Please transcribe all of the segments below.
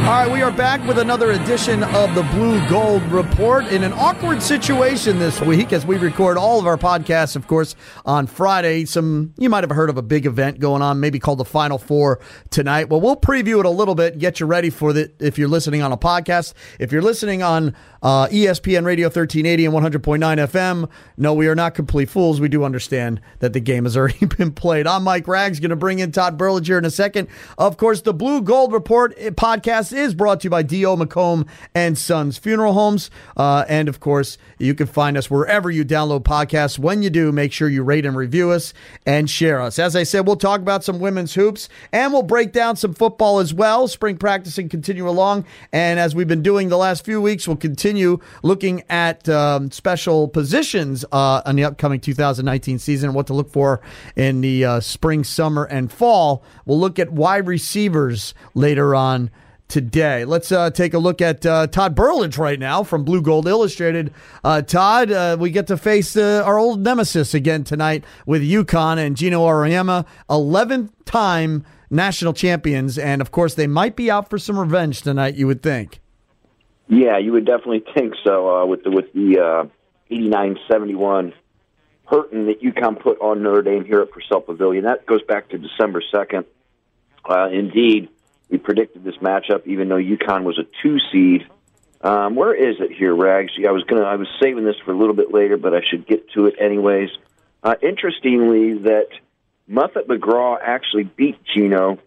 All right, we are back with another edition of the Blue Gold Report in an awkward situation this week as we record all of our podcasts, of course, on Friday. Some you might have heard of a big event going on, maybe called the Final Four tonight. Well, we'll preview it a little bit, and get you ready for it if you're listening on a podcast. If you're listening on uh, ESPN Radio 1380 and 100.9 FM, no, we are not complete fools. We do understand that the game has already been played. I'm Mike Rags, going to bring in Todd Burlage here in a second. Of course, the Blue Gold Report podcast is brought to you by D.O. McComb and Sons Funeral Homes. Uh, and of course, you can find us wherever you download podcasts. When you do, make sure you rate and review us and share us. As I said, we'll talk about some women's hoops and we'll break down some football as well. Spring practicing continue along. And as we've been doing the last few weeks, we'll continue looking at um, special positions uh, on the upcoming 2019 season, what to look for in the uh, spring, summer, and fall. We'll look at wide receivers later on today. Let's uh, take a look at uh, Todd Burlage right now from Blue Gold Illustrated. Uh, Todd, uh, we get to face uh, our old nemesis again tonight with UConn and Geno Auriemma, 11th time national champions. And of course, they might be out for some revenge tonight, you would think. Yeah, you would definitely think so uh, with the with the 89-71 hurting that UConn put on Notre Dame here at Purcell Pavilion. That goes back to December 2nd. indeed, we predicted this matchup, even though UConn was a two seed. Um, where is it here, Rags? I was gonna, I was saving this for a little bit later, but I should get to it anyways. Uh, interestingly, that Muffet McGraw actually beat Geno.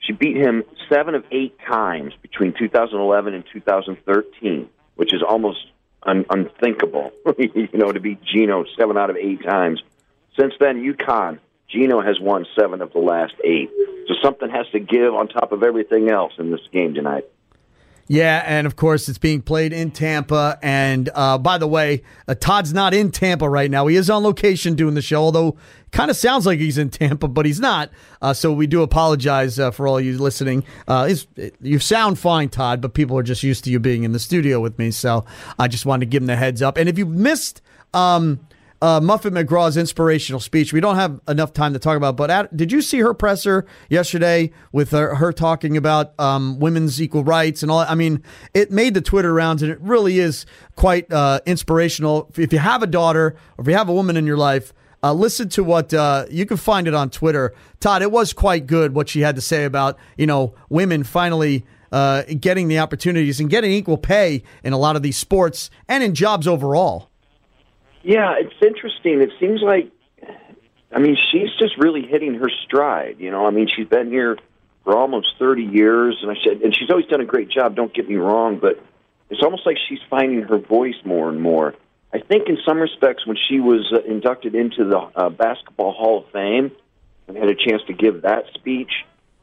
She beat him seven of eight times between 2011 and 2013, which is almost un- unthinkable. you know, to beat Geno seven out of eight times. Since then, UConn Geno has won seven of the last eight. So something has to give on top of everything else in this game tonight. Yeah, and of course it's being played in Tampa. And uh, by the way, uh, Todd's not in Tampa right now. He is on location doing the show, although kind of sounds like he's in Tampa, but he's not. Uh, so we do apologize uh, for all you listening. Uh, you sound fine, Todd, but people are just used to you being in the studio with me. So I just wanted to give him the heads up. And if you missed. Um, uh, Muffet McGraw's inspirational speech. We don't have enough time to talk about, but at, did you see her presser yesterday with her, her talking about um, women's equal rights and all? I mean, it made the Twitter rounds, and it really is quite uh, inspirational. If you have a daughter, or if you have a woman in your life, uh, listen to what uh, you can find it on Twitter. Todd, it was quite good what she had to say about you know women finally. Uh, getting the opportunities and getting equal pay in a lot of these sports and in jobs overall. Yeah, it's interesting. It seems like, I mean, she's just really hitting her stride. You know, I mean, she's been here for almost 30 years, and I said, and she's always done a great job. Don't get me wrong, but it's almost like she's finding her voice more and more. I think in some respects, when she was uh, inducted into the uh, Basketball Hall of Fame and had a chance to give that speech,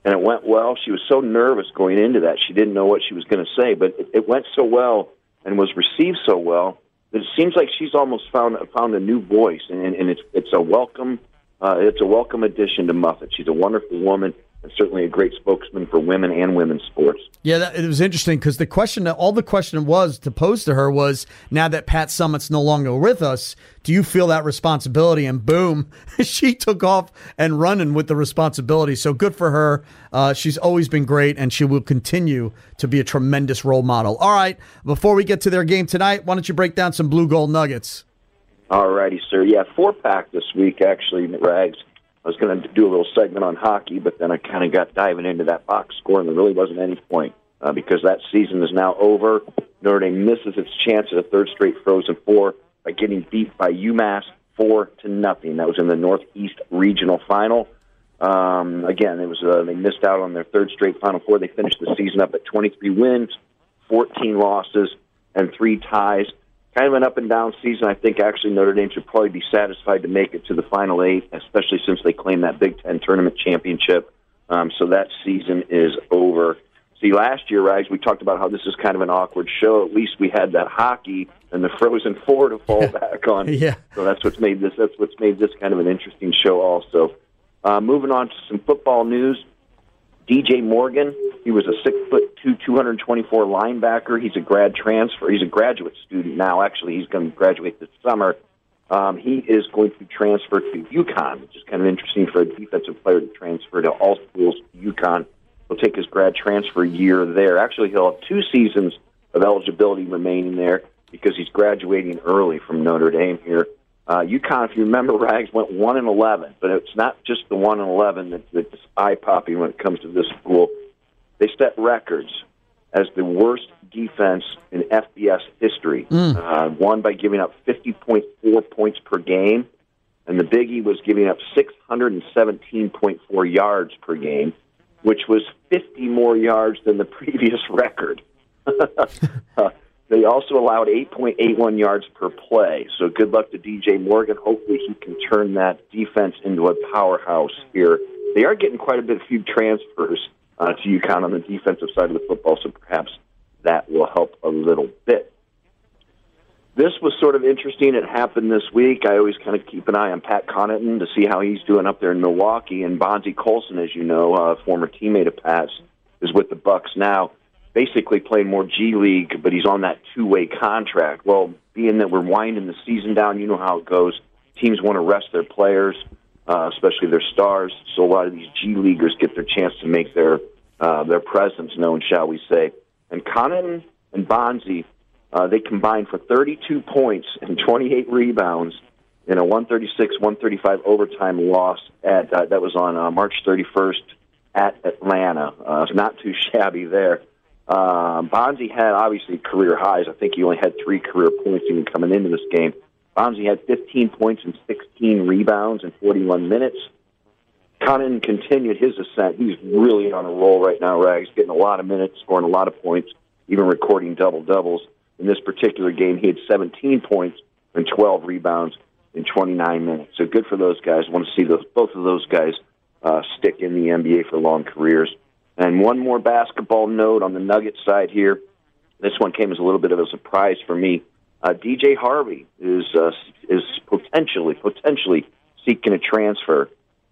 and it went well, she was so nervous going into that. She didn't know what she was going to say, but it, it went so well and was received so well it seems like she's almost found found a new voice, and, and it's it's a welcome uh, it's a welcome addition to Muffet. She's a wonderful woman certainly a great spokesman for women and women's sports. Yeah, that, it was interesting because the question, all the question was to pose to her was, now that Pat Summitt's no longer with us, do you feel that responsibility? And boom, she took off and running with the responsibility. So good for her. Uh, she's always been great, and she will continue to be a tremendous role model. All right, before we get to their game tonight, why don't you break down some blue gold nuggets? All righty, sir. Yeah, four pack this week, actually, Rags. I was going to do a little segment on hockey, but then I kind of got diving into that box score, and there really wasn't any point uh, because that season is now over. Notre Dame misses its chance at a third straight Frozen Four by getting beat by UMass four to nothing. That was in the Northeast Regional Final. Um, again, it was uh, they missed out on their third straight Final Four. They finished the season up at 23 wins, 14 losses, and three ties kind of an up and down season. I think actually Notre Dame should probably be satisfied to make it to the final eight, especially since they claimed that Big Ten tournament championship. Um, so that season is over. See, last year, Rags, we talked about how this is kind of an awkward show. At least we had that hockey and the Frozen Four to fall back on. yeah. So that's what's made this. That's what's made this kind of an interesting show. Also, uh, moving on to some football news. DJ Morgan, he was a six foot two, 224 linebacker. He's a grad transfer. He's a graduate student now. Actually, he's going to graduate this summer. Um, he is going to transfer to UConn, which is kind of interesting for a defensive player to transfer to all schools UConn. He'll take his grad transfer year there. Actually, he'll have two seasons of eligibility remaining there because he's graduating early from Notre Dame here. Uh, UConn, if you remember, Rags went one and eleven, but it's not just the one and eleven that, that's eye popping when it comes to this school. They set records as the worst defense in FBS history. Mm. Uh, one by giving up 50.4 points per game, and the Biggie was giving up 617.4 yards per game, which was 50 more yards than the previous record. uh, they also allowed 8.81 yards per play. So good luck to DJ Morgan. Hopefully he can turn that defense into a powerhouse here. They are getting quite a bit of few transfers uh, to UConn on the defensive side of the football, so perhaps that will help a little bit. This was sort of interesting. It happened this week. I always kind of keep an eye on Pat Connaughton to see how he's doing up there in Milwaukee. And Bonzie Colson, as you know, a former teammate of Pat's, is with the Bucks now basically playing more G League, but he's on that two way contract. Well, being that we're winding the season down, you know how it goes. Teams want to rest their players, uh, especially their stars. So a lot of these G Leaguers get their chance to make their uh, their presence known, shall we say. And Conan and Bonzie, uh, they combined for 32 points and 28 rebounds in a 136-135 overtime loss at uh, that was on uh, March 31st at Atlanta. Uh, it's not too shabby there. Um, Bonzie had obviously career highs. I think he only had three career points even coming into this game. Bonzie had 15 points and 16 rebounds in 41 minutes. Conan continued his ascent. He's really on a roll right now, Rags, getting a lot of minutes, scoring a lot of points, even recording double doubles. In this particular game, he had 17 points and 12 rebounds in 29 minutes. So good for those guys. I want to see those, both of those guys uh, stick in the NBA for long careers. And one more basketball note on the Nuggets side here. This one came as a little bit of a surprise for me. Uh, DJ Harvey is uh, is potentially potentially seeking a transfer.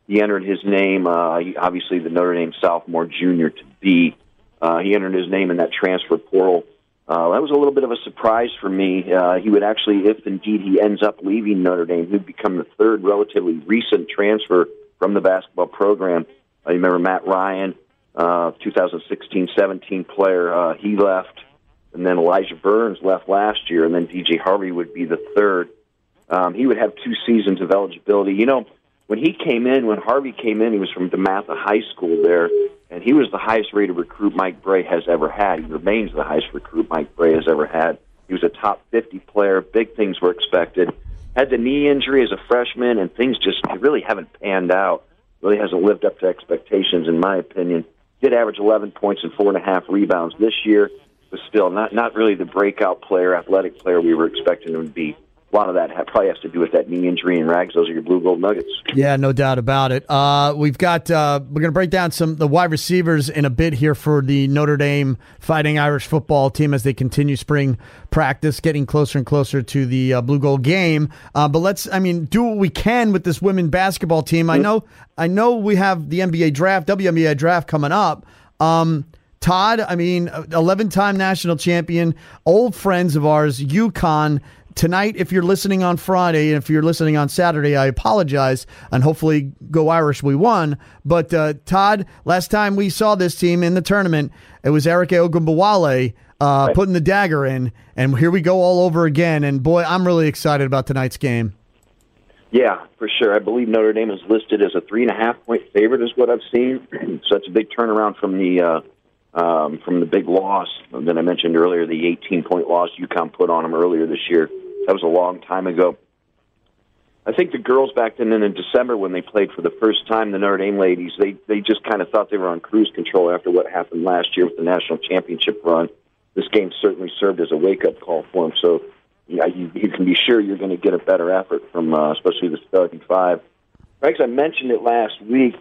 He entered his name, uh, he, obviously the Notre Dame sophomore junior to be. Uh, he entered his name in that transfer portal. Uh, that was a little bit of a surprise for me. Uh, he would actually, if indeed he ends up leaving Notre Dame, he'd become the third relatively recent transfer from the basketball program. I remember Matt Ryan, uh, 2016-17 player. Uh, he left, and then Elijah Burns left last year, and then DJ Harvey would be the third. Um, he would have two seasons of eligibility. You know, when he came in, when Harvey came in, he was from DeMatha High School there, and he was the highest-rated recruit Mike Brey has ever had. He remains the highest recruit Mike Brey has ever had. He was a top 50 player. Big things were expected. Had the knee injury as a freshman, and things just really haven't panned out. Really hasn't lived up to expectations, in my opinion did average 11 points and four and a half rebounds this year, but still not not really the breakout player, athletic player we were expecting him to be. A lot of that probably has to do with that knee injury and rags. Those are your blue gold nuggets. Yeah, no doubt about it. Uh, we've got uh, we're going to break down some the wide receivers in a bit here for the Notre Dame Fighting Irish football team as they continue spring practice, getting closer and closer to the uh, blue gold game. Uh, but let's, I mean, do what we can with this women basketball team. I mm-hmm. know, I know we have the NBA draft, WNBA draft coming up. Um, Todd, I mean, 11 time national champion, old friends of ours, UConn tonight, if you're listening on Friday, and if you're listening on Saturday, I apologize. And hopefully, go Irish, we won. But uh, Todd, last time we saw this team in the tournament, it was Arike Ogunbowale uh, right. putting the dagger in, and here we go all over again. And boy, I'm really excited about tonight's game. Yeah, for sure. I believe Notre Dame is listed as a three and a half point favorite, is what I've seen. so that's a big turnaround from the. Uh, um, from the big loss that I mentioned earlier, the 18 point loss UConn put on them earlier this year. That was a long time ago. I think the girls back then in December when they played for the first time, the Notre Dame ladies, they they just kind of thought they were on cruise control after what happened last year with the national championship run. This game certainly served as a wake up call for them. So yeah, you, you can be sure you're going to get a better effort from uh, especially the starting five. Rex, I mentioned it last week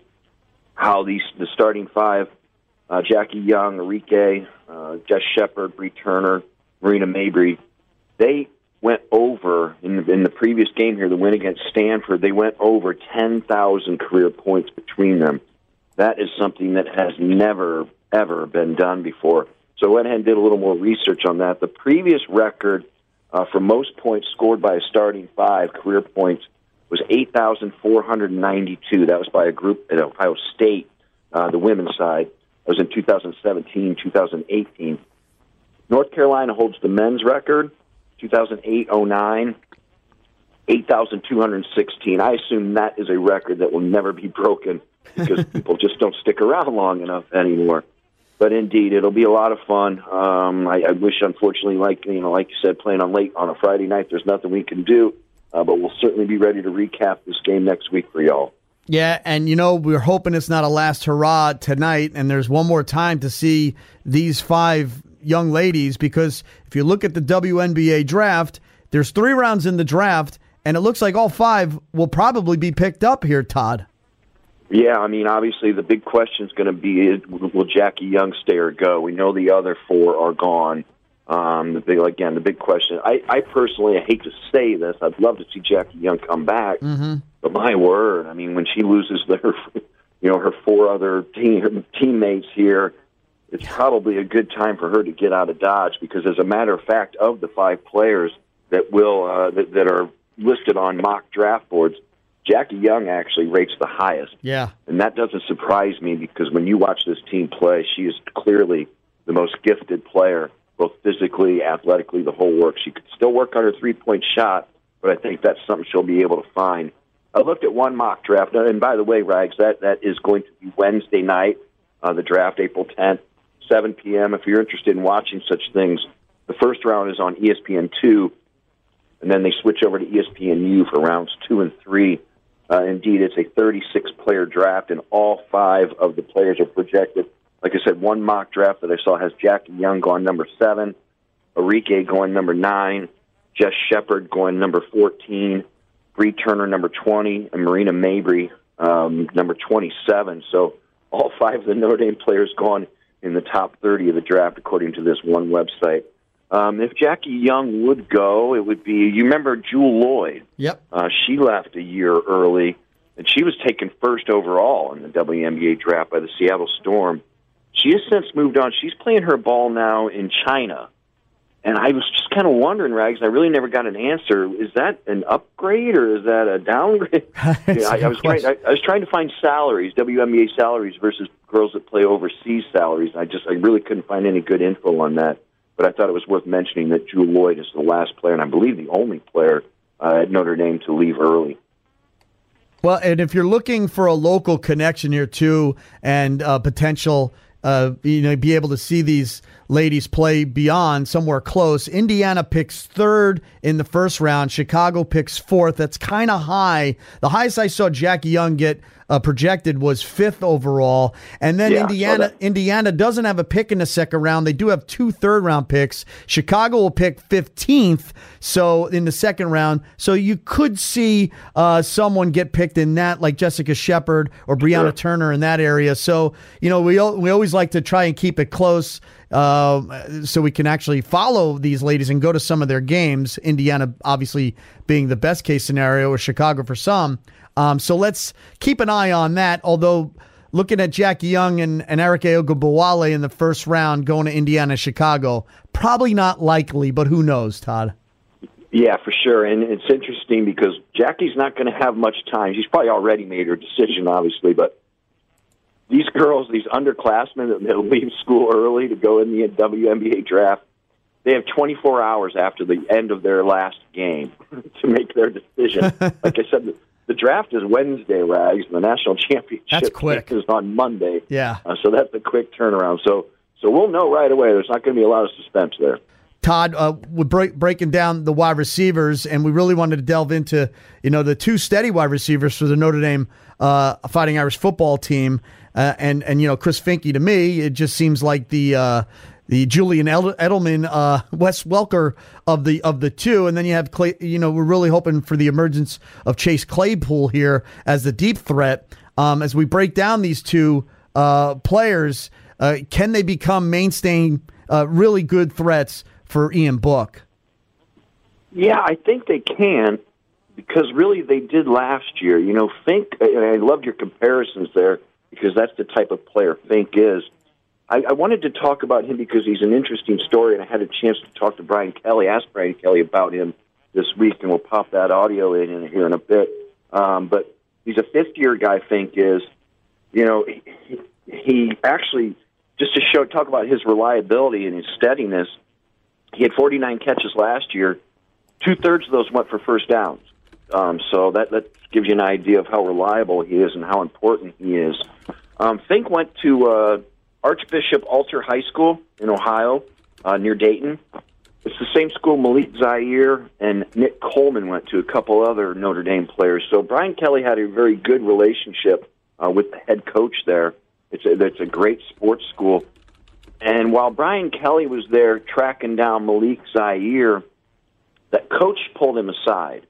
how these the starting five: uh, Jackie Young, Arike, uh, Jess Shepard, Bree Turner, Marina Mabrey, they went over in the, in the previous game here, the win against Stanford. They went over 10,000 career points between them. That is something that has never, ever been done before. So I went ahead and did a little more research on that. The previous record uh, for most points scored by a starting five, career points, was 8,492. That was by a group at Ohio State, uh, the women's side. That was in 2017, 2018. North Carolina holds the men's record, 2008 09, 8,216. I assume that is a record that will never be broken because people just don't stick around long enough anymore. But indeed, it'll be a lot of fun. Um, I, I wish, unfortunately, like you know, like you said, playing on late on a Friday night, there's nothing we can do. Uh, but we'll certainly be ready to recap this game next week for y'all. Yeah, and you know, we're hoping it's not a last hurrah tonight, and there's one more time to see these five young ladies because if you look at the WNBA draft, there's three rounds in the draft, and it looks like all five will probably be picked up here, Todd. Yeah, I mean, obviously the big question is going to be will Jackie Young stay or go? We know the other four are gone. Um, the big again, the big question. I, I personally I hate to say this. I'd love to see Jackie Young come back, mm-hmm. but my word, I mean, when she loses their, you know, her four other team teammates here, it's probably a good time for her to get out of Dodge because, as a matter of fact, of the five players that will uh, that, that are listed on mock draft boards, Jackie Young actually rates the highest. Yeah, and that doesn't surprise me because when you watch this team play, she is clearly the most gifted player both physically, athletically, the whole work. She could still work on her three point shot, but I think that's something she'll be able to find. I looked at one mock draft, and by the way, Rags, that that is going to be Wednesday night, uh, the draft, April 10th, 7 p.m. If you're interested in watching such things, the first round is on ESPN two, and then they switch over to ESPNU for rounds two and three. Uh, indeed, it's a 36 player draft, and all five of the players are projected like I said, one mock draft that I saw has Jackie Young going number seven, Arike going number nine, Jess Shepard going number 14, Bree Turner number 20, and Marina Mabrey um, number 27. So all five of the Notre Dame players gone in the top 30 of the draft, according to this one website. Um, if Jackie Young would go, it would be, you remember Jewell Loyd? Yep. Uh, she left a year early, and she was taken first overall in the WNBA draft by the Seattle Storm. She has since moved on. She's playing her ball now in China. And I was just kind of wondering, Rags. I really never got an answer. Is that an upgrade or is that a downgrade? yeah, I, I was trying. I, I was trying to find salaries, WNBA salaries versus girls that play overseas salaries. I just, I really couldn't find any good info on that. But I thought it was worth mentioning that Jewell Loyd is the last player, and I believe the only player uh, at Notre Dame to leave early. Well, and if you're looking for a local connection here too, and uh, potential uh, you know, be able to see these ladies play beyond somewhere close. Indiana picks third in the first round. Chicago picks fourth. That's kind of high. The highest I saw Jackie Young get uh, projected was fifth overall. And then yeah, Indiana Indiana doesn't have a pick in the second round. They do have two third round picks. Chicago will pick 15th, so in the second round. So you could see uh, someone get picked in that, like Jessica Shepard or Brianna sure. Turner in that area. So you know we we always like to try and keep it close. Uh, so we can actually follow these ladies and go to some of their games. Indiana, obviously, being the best case scenario, or Chicago for some. Um, so let's keep an eye on that. Although looking at Jackie Young and, and Arike Ogunbowale in the first round going to Indiana, Chicago, probably not likely, but who knows, Todd? Yeah, for sure. And it's interesting because Jackie's not going to have much time. She's probably already made her decision, obviously, but these girls, these underclassmen that leave school early to go in the WNBA draft, they have 24 hours after the end of their last game to make their decision. like I said, the draft is Wednesday, Rags. And the national championship quick. is on Monday. Yeah. Uh, so that's a quick turnaround. So so we'll know right away. There's not going to be a lot of suspense there. Todd, uh, we're break, breaking down the wide receivers, and we really wanted to delve into you know the two steady wide receivers for the Notre Dame uh, Fighting Irish football team, uh, and and you know Chris Finke. To me, it just seems like the uh, the Julian Edelman, uh, Wes Welker of the of the two, and then you have Clay. You know, we're really hoping for the emergence of Chase Claypool here as the deep threat. Um, as we break down these two uh, players, uh, can they become mainstay, uh, really good threats for Ian Book? Yeah, I think they can because really they did last year. You know, Fink. I loved your comparisons there because that's the type of player Fink is. I, I wanted to talk about him because he's an interesting story, and I had a chance to talk to Brian Kelly, ask Brian Kelly about him this week, and we'll pop that audio in, in here in a bit. Um, but he's a fifth year guy, Fink is. You know, he, he actually, just to show, talk about his reliability and his steadiness, he had 49 catches last year. Two thirds of those went for first downs. Um, so that, that gives you an idea of how reliable he is and how important he is. Um, Fink went to uh, Archbishop Alter High School in Ohio, uh, near Dayton. It's the same school Malik Zaire and Nick Coleman went to, a couple other Notre Dame players. So Brian Kelly had a very good relationship uh, with the head coach there. It's a, it's a great sports school. And while Brian Kelly was there tracking down Malik Zaire, that coach pulled him aside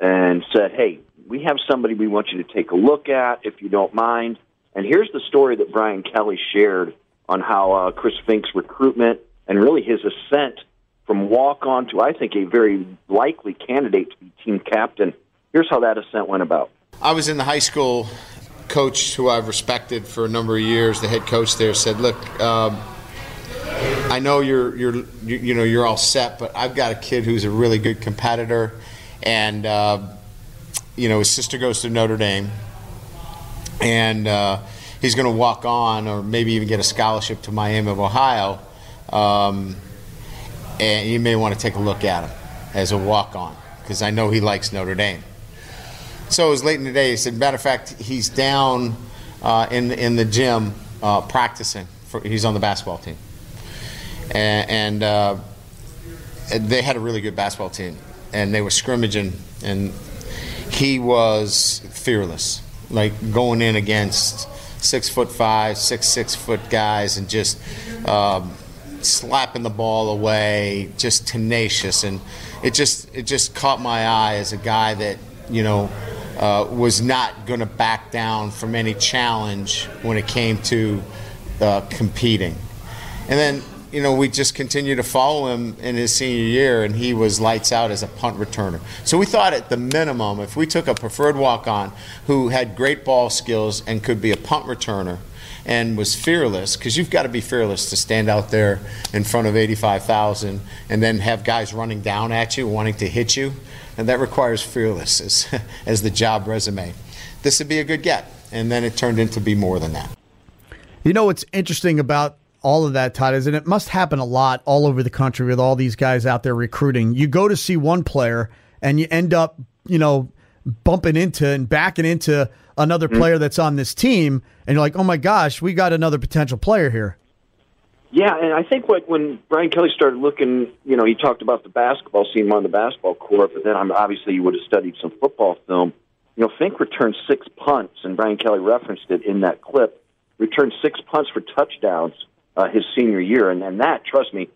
and said, Hey, we have somebody we want you to take a look at if you don't mind. And here's the story that Brian Kelly shared on how uh, Chris Fink's recruitment and really his ascent from walk on to, I think, a very likely candidate to be team captain. Here's how that ascent went about. I was in the high school coach who I've respected for a number of years. The head coach there said, "Look, um, I know you're you're you, you, know you're all set, but I've got a kid who's a really good competitor, and uh, you know his sister goes to Notre Dame, and uh, he's going to walk on, or maybe even get a scholarship to Miami of Ohio." Um, and you may want to take a look at him as a walk on because I know he likes Notre Dame. So it was late in the day. He said, matter of fact, he's down uh, in, in the gym uh, practicing. For, he's on the basketball team. And, and uh, they had a really good basketball team. And they were scrimmaging, and he was fearless, like going in against six foot five, six six foot guys, and just um, slapping the ball away, just tenacious, and it just it just caught my eye as a guy that you know uh, was not going to back down from any challenge when it came to uh, competing, and then. You know, we just continued to follow him in his senior year, and he was lights out as a punt returner. So we thought, at the minimum, if we took a preferred walk on who had great ball skills and could be a punt returner, and was fearless because you've got to be fearless to stand out there in front of 85,000 and then have guys running down at you wanting to hit you. And that requires fearless as, as the job resume. This would be a good get. And then it turned into be more than that. You know what's interesting about all of that, Todd, is and it must happen a lot all over the country with all these guys out there recruiting. You go to see one player and you end up, you know, bumping into and backing into another mm-hmm. player that's on this team, and you're like, oh my gosh, we got another potential player here. Yeah, and I think what when Brian Kelly started looking, you know, he talked about the basketball scene on the basketball court, but then I'm obviously you would have studied some football film. You know, Fink returned six punts, and Brian Kelly referenced it in that clip. Returned six punts for touchdowns uh, his senior year, and, and that, trust me,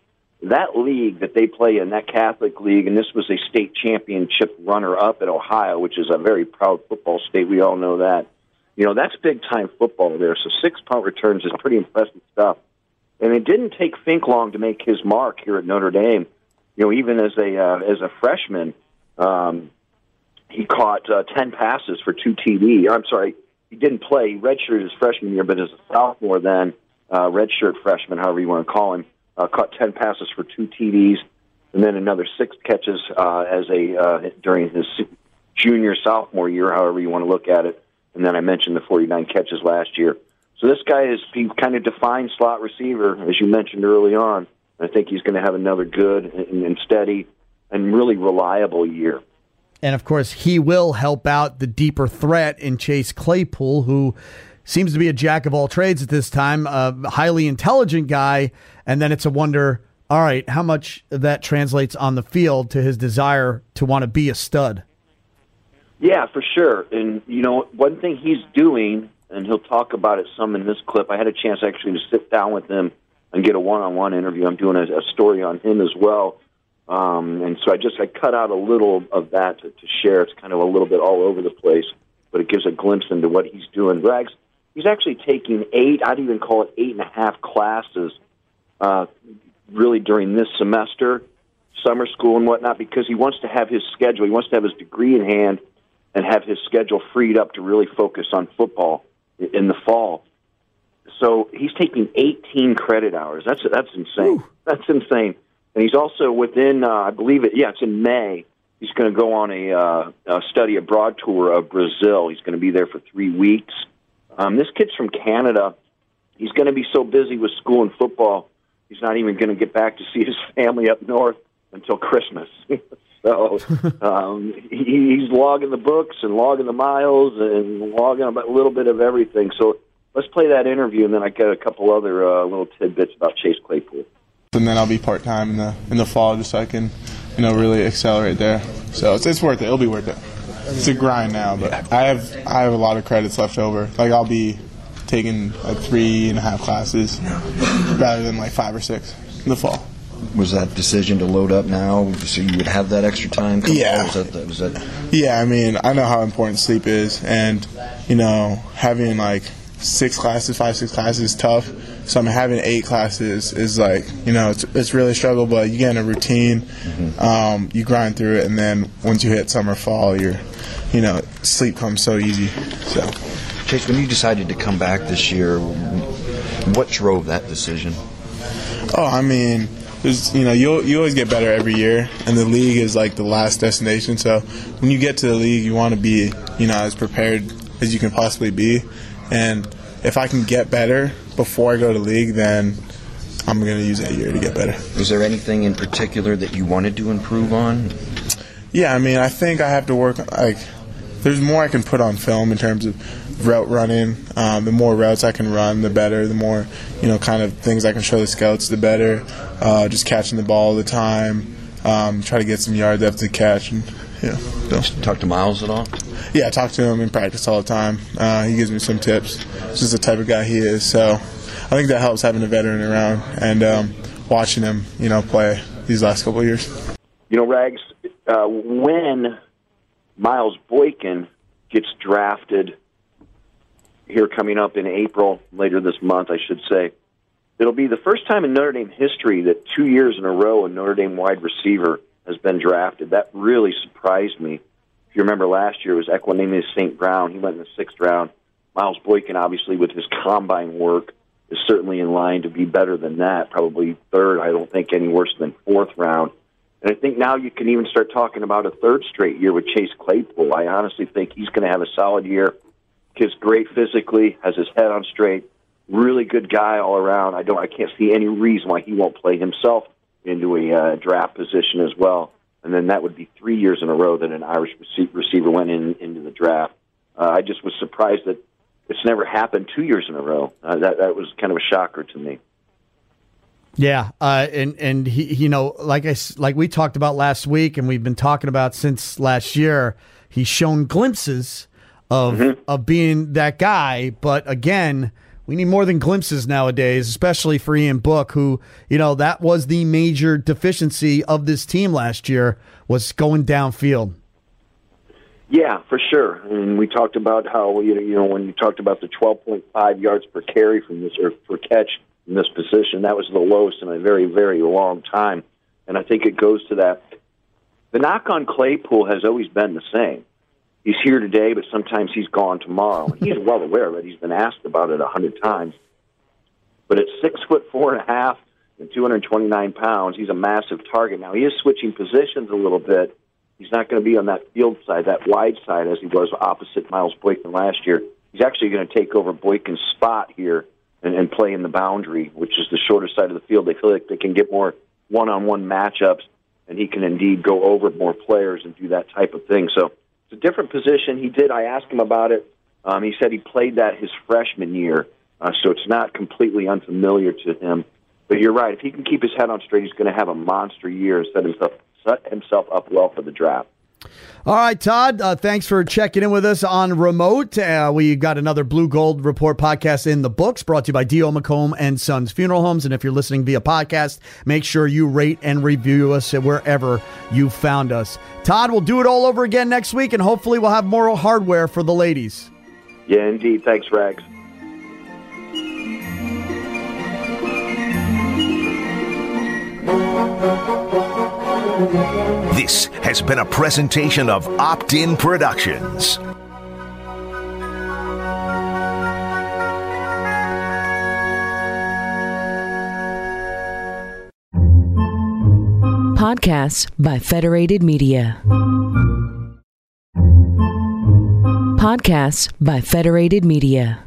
that league that they play in, that Catholic league, and this was a state championship runner up at Ohio, which is a very proud football state. We all know that. You know, that's big time football there. So six punt returns is pretty impressive stuff. And it didn't take Fink long to make his mark here at Notre Dame. You know, even as a uh, as a freshman, um, he caught uh, ten passes for two TD. I'm sorry, he didn't play. He redshirted his freshman year, but as a sophomore, then uh, redshirt freshman, however you want to call him, uh, caught 10 passes for two TDs, and then another six catches uh, as a uh, during his junior sophomore year, however you want to look at it. And then I mentioned the 49 catches last year. So this guy is kind of defined slot receiver, as you mentioned early on. I think he's going to have another good and steady and really reliable year. And of course, he will help out the deeper threat in Chase Claypool, who seems to be a jack of all trades at this time, a highly intelligent guy. And then it's a wonder, all right, how much that translates on the field to his desire to want to be a stud. Yeah, for sure. And, you know, one thing he's doing, and he'll talk about it some in this clip, I had a chance actually to sit down with him and get a one on one interview. I'm doing a, a story on him as well. Um, and so I just I cut out a little of that to, to share. It's kind of a little bit all over the place, but it gives a glimpse into what he's doing. Rags, he's actually taking eight, I'd even call it eight and a half classes uh, really during this semester, summer school and whatnot, because he wants to have his schedule. He wants to have his degree in hand and have his schedule freed up to really focus on football. in the fall. So he's taking 18 credit hours. That's that's insane. Ooh. That's insane. And he's also within, uh, I believe it. Yeah, it's in May. He's going to go on a, uh, a study abroad tour of Brazil. He's going to be there for three weeks. Um, this kid's from Canada. He's going to be so busy with school and football, he's not even going to get back to see his family up north until Christmas. so um, he, he's logging the books and logging the miles and logging a little bit of everything. So let's play that interview, and then I got a couple other uh, little tidbits about Chase Claypool. And then I'll be part time in the in the fall, just so I can, you know, really accelerate there. So it's, it's worth it. It'll be worth it. It's a grind now, but I have I have a lot of credits left over. Like I'll be taking like three and a half classes rather than like five or six in the fall. Was that decision to load up now so you would have that extra time? Yeah. Was that, was that... Yeah, I mean, I know how important sleep is, and you know, having like six classes, five, six classes is tough. So I'm having eight classes is like, you know, it's, it's really a struggle, but you get in a routine, mm-hmm. um, you grind through it, and then once you hit summer, fall, you're, you know, sleep comes so easy. So, Chase, when you decided to come back this year, what drove that decision? Oh, I mean, you know, you you always get better every year, and the league is like the last destination. So when you get to the league, you want to be, you know, as prepared as you can possibly be. And if I can get better before I go to league, then I'm going to use that year to get better. Is there anything in particular that you wanted to improve on? Yeah, I mean, I think I have to work. Like, there's more I can put on film in terms of route running. Um, the more routes I can run, the better. The more, you know, kind of things I can show the scouts, the better. Uh, just catching the ball all the time. Um, try to get some yards after the catch. And, yeah. So. Talk to Miles at all? Yeah, I talk to him in practice all the time. Uh, he gives me some tips. This is the type of guy he is. So I think that helps having a veteran around and um, watching him, you know, play these last couple of years. You know, Rags, uh, when Miles Boykin gets drafted here coming up in April, later this month, I should say, it'll be the first time in Notre Dame history that two years in a row a Notre Dame wide receiver has been drafted. That really surprised me If you remember last year, it was Equanimeous St. Brown. He went in the sixth round. Miles Boykin, obviously, with his combine work, is certainly in line to be better than that. Probably third. I don't think any worse than fourth round. And I think now you can even start talking about a third straight year with Chase Claypool. I honestly think he's going to have a solid year. He's great physically, has his head on straight, really good guy all around. I don't, I can't see any reason why he won't play himself into a uh, draft position as well and then that would be three years in a row that an Irish receiver went in into the draft. Uh, I just was surprised that it's never happened two years in a row. Uh, that that was kind of a shocker to me. Yeah, uh, and and he, you know, like I like we talked about last week, and we've been talking about since last year. He's shown glimpses of mm-hmm. of being that guy, but again, we need more than glimpses nowadays, especially for Ian Book, who, you know, that was the major deficiency of this team last year was going downfield. Yeah, for sure. And we talked about how you know, you know when you talked about the 12.5 yards per carry from this or per catch in this position, that was the lowest in a very very long time. And I think it goes to that. The knock on Claypool has always been the same he's here today, but sometimes he's gone tomorrow. He's well aware of it. He's been asked about it a hundred times. But at six foot four and a half and 229 pounds, he's a massive target. Now he is switching positions a little bit. He's not going to be on that field side, that wide side, as he was opposite Miles Boykin last year. He's actually going to take over Boykin's spot here and, and play in the boundary, which is the shorter side of the field. They feel like they can get more one-on-one matchups, and he can indeed go over more players and do that type of thing. So it's a different position. He did. I asked him about it. Um, he said he played that his freshman year, uh, so it's not completely unfamiliar to him. But you're right. If he can keep his head on straight, he's going to have a monster year and set himself set himself up well for the draft. All right, Todd, uh, thanks for checking in with us on remote. Uh, we got another Blue Gold Report podcast in the books brought to you by D.O. McComb and Sons Funeral Homes. And if you're listening via podcast, make sure you rate and review us wherever you found us. Todd, we'll do it all over again next week, and hopefully we'll have more hardware for the ladies. Yeah, indeed. Thanks, Rags. This has been a presentation of Opt In Productions. Podcasts by Federated Media. Podcasts by Federated Media.